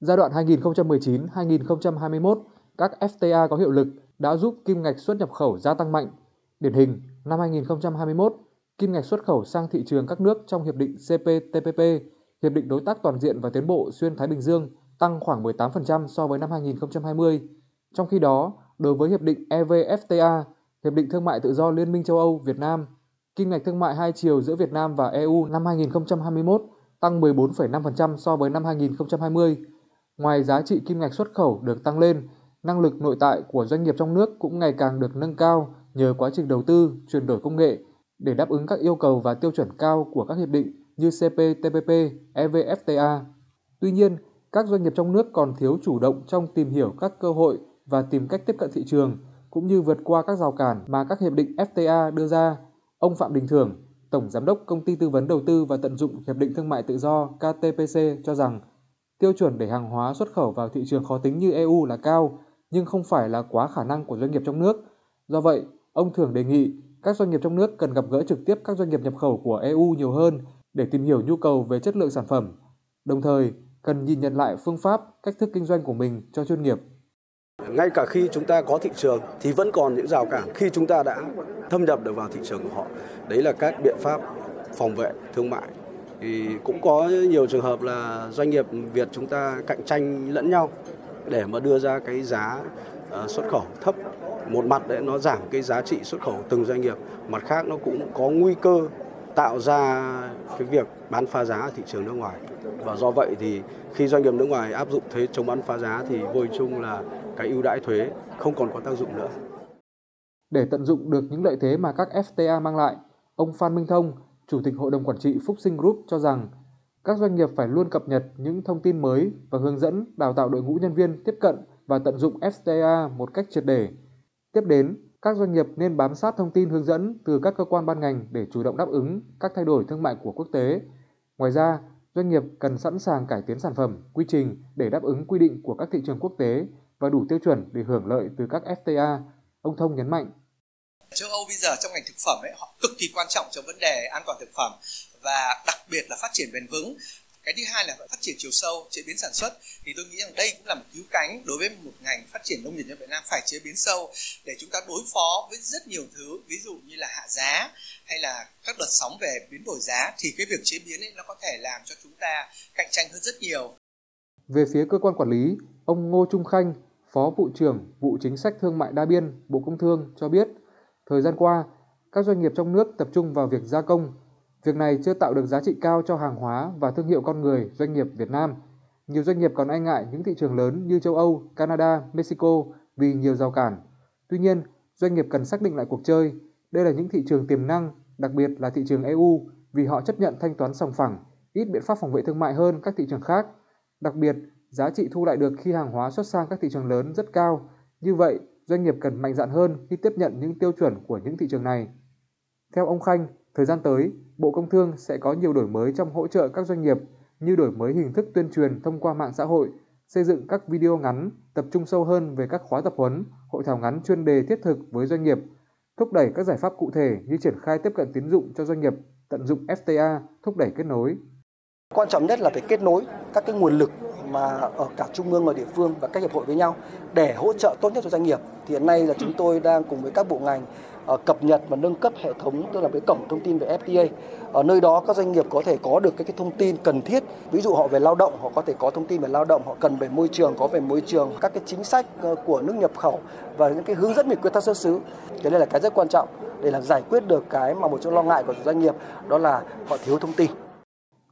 Giai đoạn 2019-2021, các FTA có hiệu lực đã giúp kim ngạch xuất nhập khẩu gia tăng mạnh. Điển hình, năm 2021, kim ngạch xuất khẩu sang thị trường các nước trong hiệp định CPTPP, hiệp định đối tác toàn diện và tiến bộ xuyên Thái Bình Dương tăng khoảng 18% so với năm 2020. Trong khi đó, đối với hiệp định EVFTA, hiệp định thương mại tự do Liên minh châu Âu Việt Nam, kim ngạch thương mại hai chiều giữa Việt Nam và EU năm 2021 tăng 14,5% so với năm 2020. Ngoài giá trị kim ngạch xuất khẩu được tăng lên, năng lực nội tại của doanh nghiệp trong nước cũng ngày càng được nâng cao nhờ quá trình đầu tư, chuyển đổi công nghệ để đáp ứng các yêu cầu và tiêu chuẩn cao của các hiệp định như CPTPP, EVFTA. Tuy nhiên, các doanh nghiệp trong nước còn thiếu chủ động trong tìm hiểu các cơ hội và tìm cách tiếp cận thị trường, cũng như vượt qua các rào cản mà các hiệp định FTA đưa ra. Ông Phạm Đình Thưởng, Tổng Giám đốc Công ty Tư vấn Đầu tư và Tận dụng Hiệp định Thương mại Tự do KTPC cho rằng tiêu chuẩn để hàng hóa xuất khẩu vào thị trường khó tính như EU là cao, nhưng không phải là quá khả năng của doanh nghiệp trong nước. Do vậy, ông Thưởng đề nghị các doanh nghiệp trong nước cần gặp gỡ trực tiếp các doanh nghiệp nhập khẩu của EU nhiều hơn để tìm hiểu nhu cầu về chất lượng sản phẩm. Đồng thời, cần nhìn nhận lại phương pháp, cách thức kinh doanh của mình cho chuyên nghiệp. Ngay cả khi chúng ta có thị trường thì vẫn còn những rào cản khi chúng ta đã thâm nhập được vào thị trường của họ. Đấy là các biện pháp phòng vệ thương mại. Thì cũng có nhiều trường hợp là doanh nghiệp Việt chúng ta cạnh tranh lẫn nhau để mà đưa ra cái giá ờ, xuất khẩu thấp. Một mặt đấy nó giảm cái giá trị xuất khẩu từng doanh nghiệp. Mặt khác nó cũng có nguy cơ tạo ra cái việc bán phá giá ở thị trường nước ngoài. Và do vậy thì khi doanh nghiệp nước ngoài áp dụng thuế chống bán phá giá thì vô hình chung là cái ưu đãi thuế không còn có tác dụng nữa. Để tận dụng được những lợi thế mà các FTA mang lại, ông Phan Minh Thông, Chủ tịch Hội đồng Quản trị Phúc Sinh Group cho rằng các doanh nghiệp phải luôn cập nhật những thông tin mới và hướng dẫn đào tạo đội ngũ nhân viên tiếp cận và tận dụng FTA một cách triệt để. Tiếp đến, các doanh nghiệp nên bám sát thông tin hướng dẫn từ các cơ quan ban ngành để chủ động đáp ứng các thay đổi thương mại của quốc tế. Ngoài ra, doanh nghiệp cần sẵn sàng cải tiến sản phẩm, quy trình để đáp ứng quy định của các thị trường quốc tế và đủ tiêu chuẩn để hưởng lợi từ các FTA, ông Thông nhấn mạnh. Châu Âu bây giờ trong ngành thực phẩm ấy, họ cực kỳ quan trọng trong vấn đề an toàn thực phẩm và đặc biệt là phát triển bền vững. Cái thứ hai là phát triển chiều sâu chế biến sản xuất. Thì tôi nghĩ rằng đây cũng là một cứu cánh đối với một ngành phát triển nông nghiệp như Việt Nam phải chế biến sâu để chúng ta đối phó với rất nhiều thứ ví dụ như là hạ giá hay là các đợt sóng về biến đổi giá. Thì cái việc chế biến ấy nó có thể làm cho chúng ta cạnh tranh hơn rất nhiều. Về phía cơ quan quản lý, ông Ngô Trung Khanh, Phó vụ trưởng vụ chính sách thương mại đa biên Bộ Công Thương cho biết, thời gian qua, các doanh nghiệp trong nước tập trung vào việc gia công, Việc này chưa tạo được giá trị cao cho hàng hóa và thương hiệu con người doanh nghiệp Việt Nam. Nhiều doanh nghiệp còn e ngại những thị trường lớn như châu Âu, Canada, Mexico vì nhiều rào cản. Tuy nhiên, doanh nghiệp cần xác định lại cuộc chơi. Đây là những thị trường tiềm năng, đặc biệt là thị trường EU vì họ chấp nhận thanh toán sòng phẳng, ít biện pháp phòng vệ thương mại hơn các thị trường khác. Đặc biệt, giá trị thu lại được khi hàng hóa xuất sang các thị trường lớn rất cao. Như vậy, doanh nghiệp cần mạnh dạn hơn khi tiếp nhận những tiêu chuẩn của những thị trường này. Theo ông Khanh, Thời gian tới, Bộ Công Thương sẽ có nhiều đổi mới trong hỗ trợ các doanh nghiệp như đổi mới hình thức tuyên truyền thông qua mạng xã hội, xây dựng các video ngắn, tập trung sâu hơn về các khóa tập huấn, hội thảo ngắn chuyên đề thiết thực với doanh nghiệp, thúc đẩy các giải pháp cụ thể như triển khai tiếp cận tín dụng cho doanh nghiệp, tận dụng FTA, thúc đẩy kết nối. Quan trọng nhất là phải kết nối các cái nguồn lực mà ở cả trung ương và địa phương và các hiệp hội với nhau để hỗ trợ tốt nhất cho doanh nghiệp. Thì hiện nay là chúng tôi đang cùng với các bộ ngành ờ, cập nhật và nâng cấp hệ thống tức là cái cổng thông tin về FTA. Ở nơi đó các doanh nghiệp có thể có được cái, cái thông tin cần thiết. Ví dụ họ về lao động, họ có thể có thông tin về lao động, họ cần về môi trường, có về môi trường, các cái chính sách ờ, của nước nhập khẩu và những cái hướng dẫn về quy tắc xuất xứ. Cái đây là cái rất quan trọng để làm giải quyết được cái mà một chỗ lo ngại của doanh nghiệp đó là họ thiếu thông tin.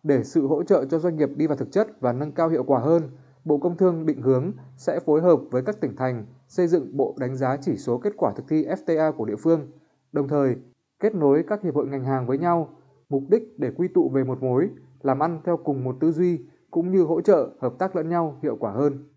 Để sự hỗ trợ cho doanh nghiệp đi vào thực chất và nâng cao hiệu quả hơn, Bộ Công Thương định hướng sẽ phối hợp với các tỉnh thành xây dựng bộ đánh giá chỉ số kết quả thực thi FTA của địa phương, đồng thời kết nối các hiệp hội ngành hàng với nhau, mục đích để quy tụ về một mối, làm ăn theo cùng một tư duy cũng như hỗ trợ hợp tác lẫn nhau hiệu quả hơn.